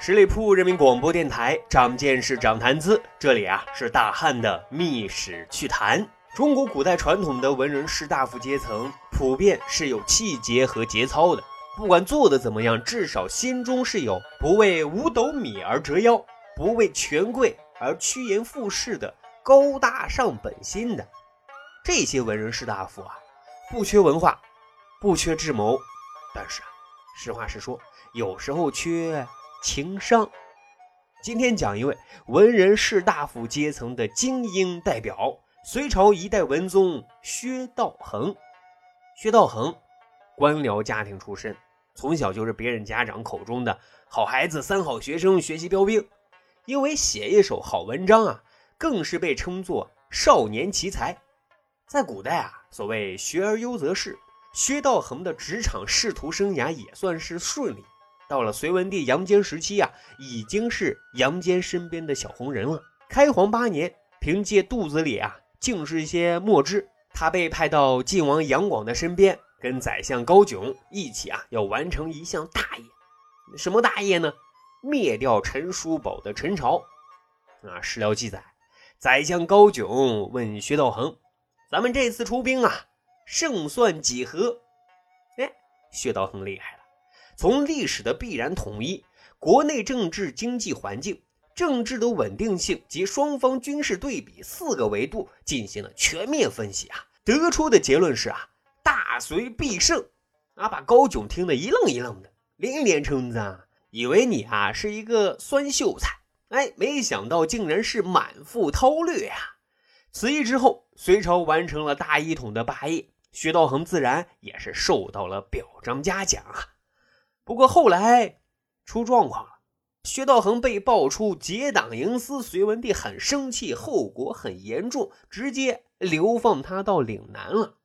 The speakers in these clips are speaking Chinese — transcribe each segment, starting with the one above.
十里铺人民广播电台，长见识，长谈资。这里啊是大汉的秘史趣谈。中国古代传统的文人士大夫阶层，普遍是有气节和节操的。不管做的怎么样，至少心中是有不为五斗米而折腰，不为权贵而趋炎附势的高大上本心的。这些文人士大夫啊，不缺文化，不缺智谋，但是啊，实话实说，有时候缺。情商。今天讲一位文人士大夫阶层的精英代表——隋朝一代文宗薛道衡。薛道衡，官僚家庭出身，从小就是别人家长口中的好孩子、三好学生、学习标兵。因为写一手好文章啊，更是被称作少年奇才。在古代啊，所谓学而优则仕，薛道衡的职场仕途生涯也算是顺利。到了隋文帝杨坚时期啊，已经是杨坚身边的小红人了。开皇八年，凭借肚子里啊尽是一些墨汁，他被派到晋王杨广的身边，跟宰相高炯一起啊要完成一项大业。什么大业呢？灭掉陈叔宝的陈朝。啊，史料记载，宰相高炯问薛道衡：“咱们这次出兵啊，胜算几何？”哎，薛道衡厉害。从历史的必然统一、国内政治经济环境、政治的稳定性及双方军事对比四个维度进行了全面分析啊，得出的结论是啊，大隋必胜啊！把高炯听得一愣一愣的，连连称赞，以为你啊是一个酸秀才，哎，没想到竟然是满腹韬略呀！此役之后，隋朝完成了大一统的霸业，薛道衡自然也是受到了表彰嘉奖啊。不过后来出状况了，薛道衡被爆出结党营私，隋文帝很生气，后果很严重，直接流放他到岭南了。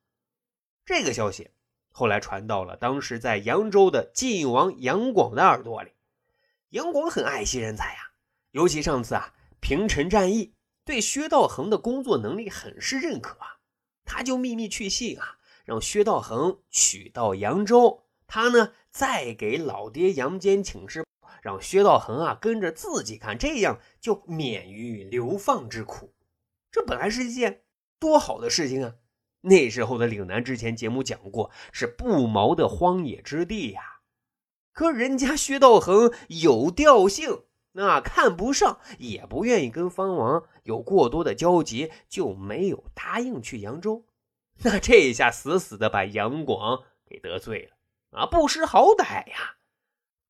这个消息后来传到了当时在扬州的晋王杨广的耳朵里。杨广很爱惜人才呀，尤其上次啊平陈战役，对薛道衡的工作能力很是认可啊，他就秘密去信啊，让薛道衡取到扬州。他呢，再给老爹杨坚请示，让薛道衡啊跟着自己看，这样就免于流放之苦。这本来是一件多好的事情啊！那时候的岭南，之前节目讲过，是不毛的荒野之地呀。可人家薛道衡有调性，那看不上，也不愿意跟方王有过多的交集，就没有答应去扬州。那这一下，死死的把杨广给得罪了。啊，不识好歹呀！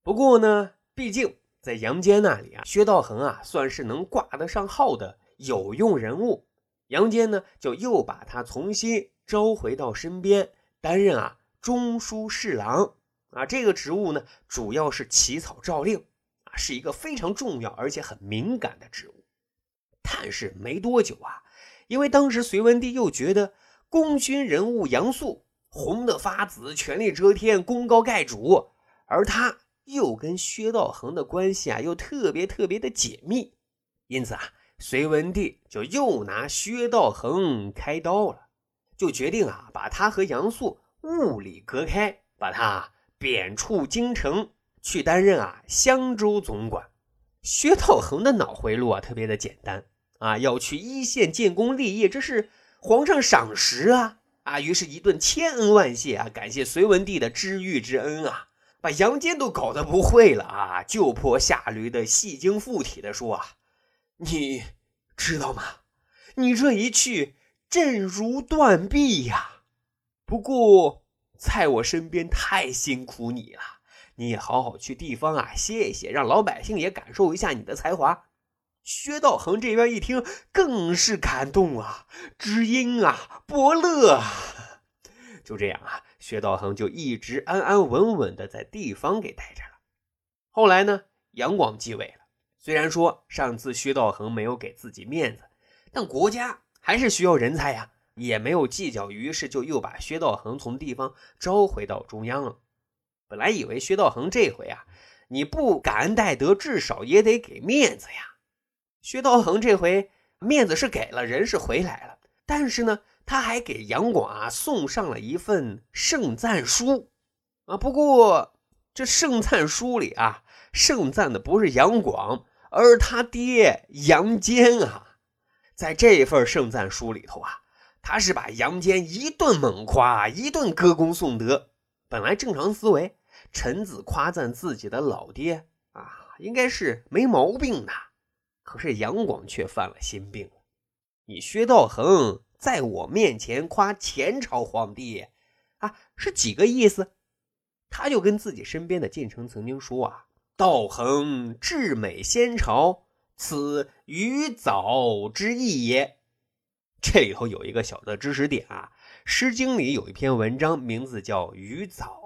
不过呢，毕竟在杨坚那里啊，薛道衡啊算是能挂得上号的有用人物。杨坚呢，就又把他重新招回到身边，担任啊中书侍郎啊这个职务呢，主要是起草诏令啊，是一个非常重要而且很敏感的职务。但是没多久啊，因为当时隋文帝又觉得功勋人物杨素。红的发紫，权力遮天，功高盖主，而他又跟薛道衡的关系啊，又特别特别的紧密，因此啊，隋文帝就又拿薛道衡开刀了，就决定啊，把他和杨素物理隔开，把他贬出京城，去担任啊襄州总管。薛道衡的脑回路啊，特别的简单啊，要去一线建功立业，这是皇上赏识啊。啊，于是，一顿千恩万谢啊，感谢隋文帝的知遇之恩啊，把杨坚都搞得不会了啊，就坡下驴的戏精附体的说啊，你知道吗？你这一去，阵如断臂呀。不过，在我身边太辛苦你了，你也好好去地方啊歇一歇，让老百姓也感受一下你的才华。薛道衡这边一听，更是感动啊，知音啊，伯乐啊！就这样啊，薛道衡就一直安安稳稳的在地方给待着了。后来呢，杨广继位了。虽然说上次薛道衡没有给自己面子，但国家还是需要人才呀，也没有计较，于是就又把薛道衡从地方招回到中央了。本来以为薛道衡这回啊，你不感恩戴德，至少也得给面子呀。薛道衡这回面子是给了，人是回来了，但是呢，他还给杨广啊送上了一份圣赞书啊。不过这圣赞书里啊，盛赞的不是杨广，而是他爹杨坚啊。在这份圣赞书里头啊，他是把杨坚一顿猛夸，一顿歌功颂德。本来正常思维，臣子夸赞自己的老爹啊，应该是没毛病的。可是杨广却犯了心病。你薛道衡在我面前夸前朝皇帝啊，是几个意思？他就跟自己身边的近臣曾经说啊：“道衡至美先朝，此于早之意也。”这里头有一个小的知识点啊，《诗经》里有一篇文章，名字叫《于早》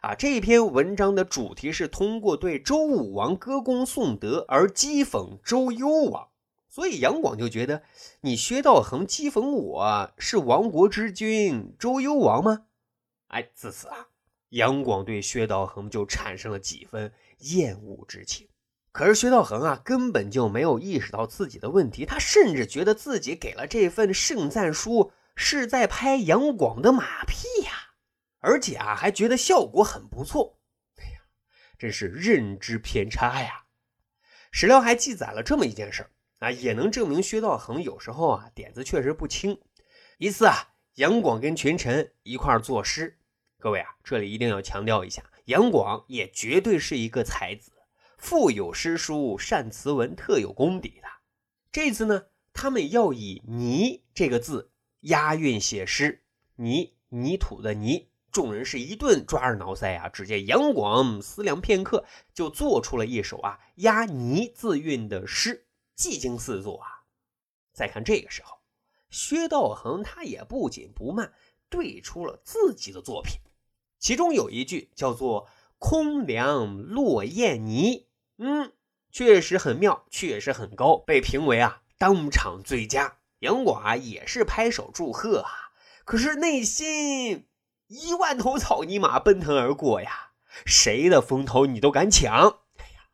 啊。这篇文章的主题是通过对周武王歌功颂德而讥讽周幽王，所以杨广就觉得你薛道衡讥讽我是亡国之君周幽王吗？哎，自此啊。杨广对薛道衡就产生了几分厌恶之情，可是薛道衡啊根本就没有意识到自己的问题，他甚至觉得自己给了这份圣赞书是在拍杨广的马屁，而且啊还觉得效果很不错。哎呀，真是认知偏差呀！史料还记载了这么一件事啊，也能证明薛道衡有时候啊点子确实不轻。一次啊，杨广跟群臣一块作诗。各位啊，这里一定要强调一下，杨广也绝对是一个才子，腹有诗书，善词文，特有功底的。这次呢，他们要以“泥”这个字押韵写诗，泥泥土的泥。众人是一顿抓耳挠腮啊！只见杨广思量片刻，就做出了一首啊押“泥”字韵的诗，技惊四座啊。再看这个时候，薛道衡他也不紧不慢，对出了自己的作品。其中有一句叫做“空梁落雁泥”，嗯，确实很妙，确实很高，被评为啊当场最佳。杨广啊也是拍手祝贺啊，可是内心一万头草泥马奔腾而过呀，谁的风头你都敢抢？哎呀，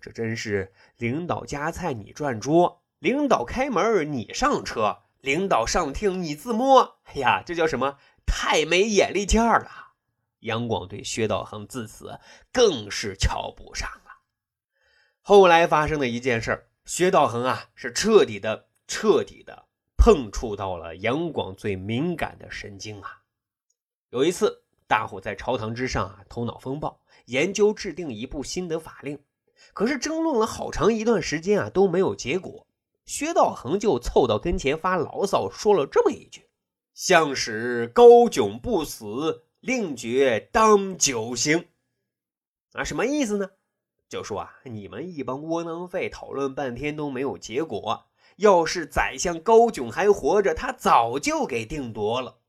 这真是领导夹菜你转桌，领导开门你上车，领导上厅你自摸。哎呀，这叫什么？太没眼力见儿了。杨广对薛道衡自此更是瞧不上了。后来发生的一件事薛道衡啊是彻底的、彻底的碰触到了杨广最敏感的神经啊。有一次，大伙在朝堂之上啊头脑风暴，研究制定一部新的法令，可是争论了好长一段时间啊都没有结果。薛道衡就凑到跟前发牢骚，说了这么一句：“相使高炯不死。”令决当九刑，啊，什么意思呢？就说啊，你们一帮窝囊废讨论半天都没有结果。要是宰相高炯还活着，他早就给定夺了。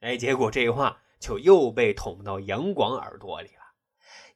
哎，结果这话就又被捅到杨广耳朵里了。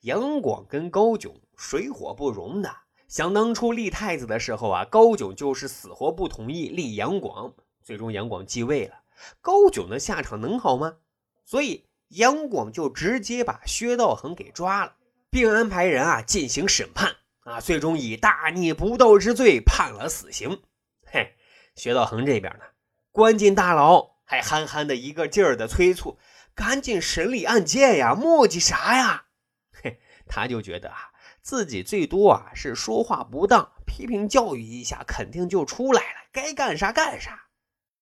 杨广跟高炯水火不容的。想当初立太子的时候啊，高炯就是死活不同意立杨广，最终杨广继位了，高炯的下场能好吗？所以。杨广就直接把薛道衡给抓了，并安排人啊进行审判啊，最终以大逆不道之罪判了死刑。嘿，薛道衡这边呢，关进大牢，还憨憨的一个劲儿的催促，赶紧审理案件呀，磨叽啥呀？嘿，他就觉得啊，自己最多啊是说话不当，批评教育一下，肯定就出来了，该干啥干啥。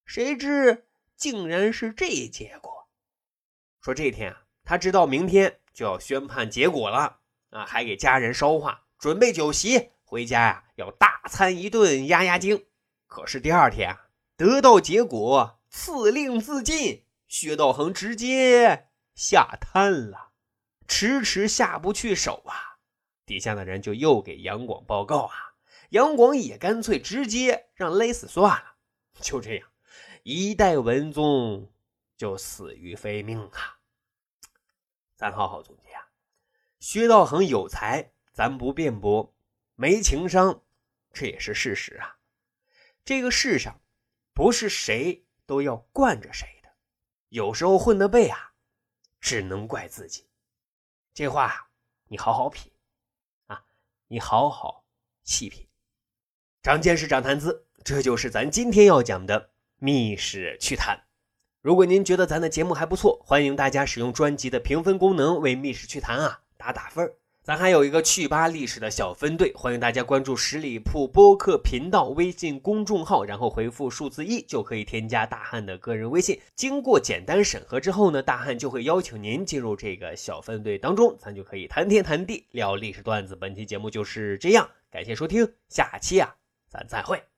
谁知竟然是这结果。说这天啊，他知道明天就要宣判结果了啊，还给家人捎话，准备酒席，回家呀要大餐一顿压压惊。可是第二天啊，得到结果，赐令自尽，薛道衡直接吓瘫了，迟迟下不去手啊。底下的人就又给杨广报告啊，杨广也干脆直接让勒死算了。就这样，一代文宗。就死于非命啊！咱好好总结啊，薛道衡有才，咱不辩驳；没情商，这也是事实啊。这个世上不是谁都要惯着谁的，有时候混的背啊，只能怪自己。这话你好好品啊，你好好细品。长见识，长谈资，这就是咱今天要讲的密室趣谈。如果您觉得咱的节目还不错，欢迎大家使用专辑的评分功能为《密室趣谈》啊打打分咱还有一个去吧历史的小分队，欢迎大家关注十里铺播客频道微信公众号，然后回复数字一就可以添加大汉的个人微信。经过简单审核之后呢，大汉就会邀请您进入这个小分队当中，咱就可以谈天谈地聊历史段子。本期节目就是这样，感谢收听，下期啊，咱再会。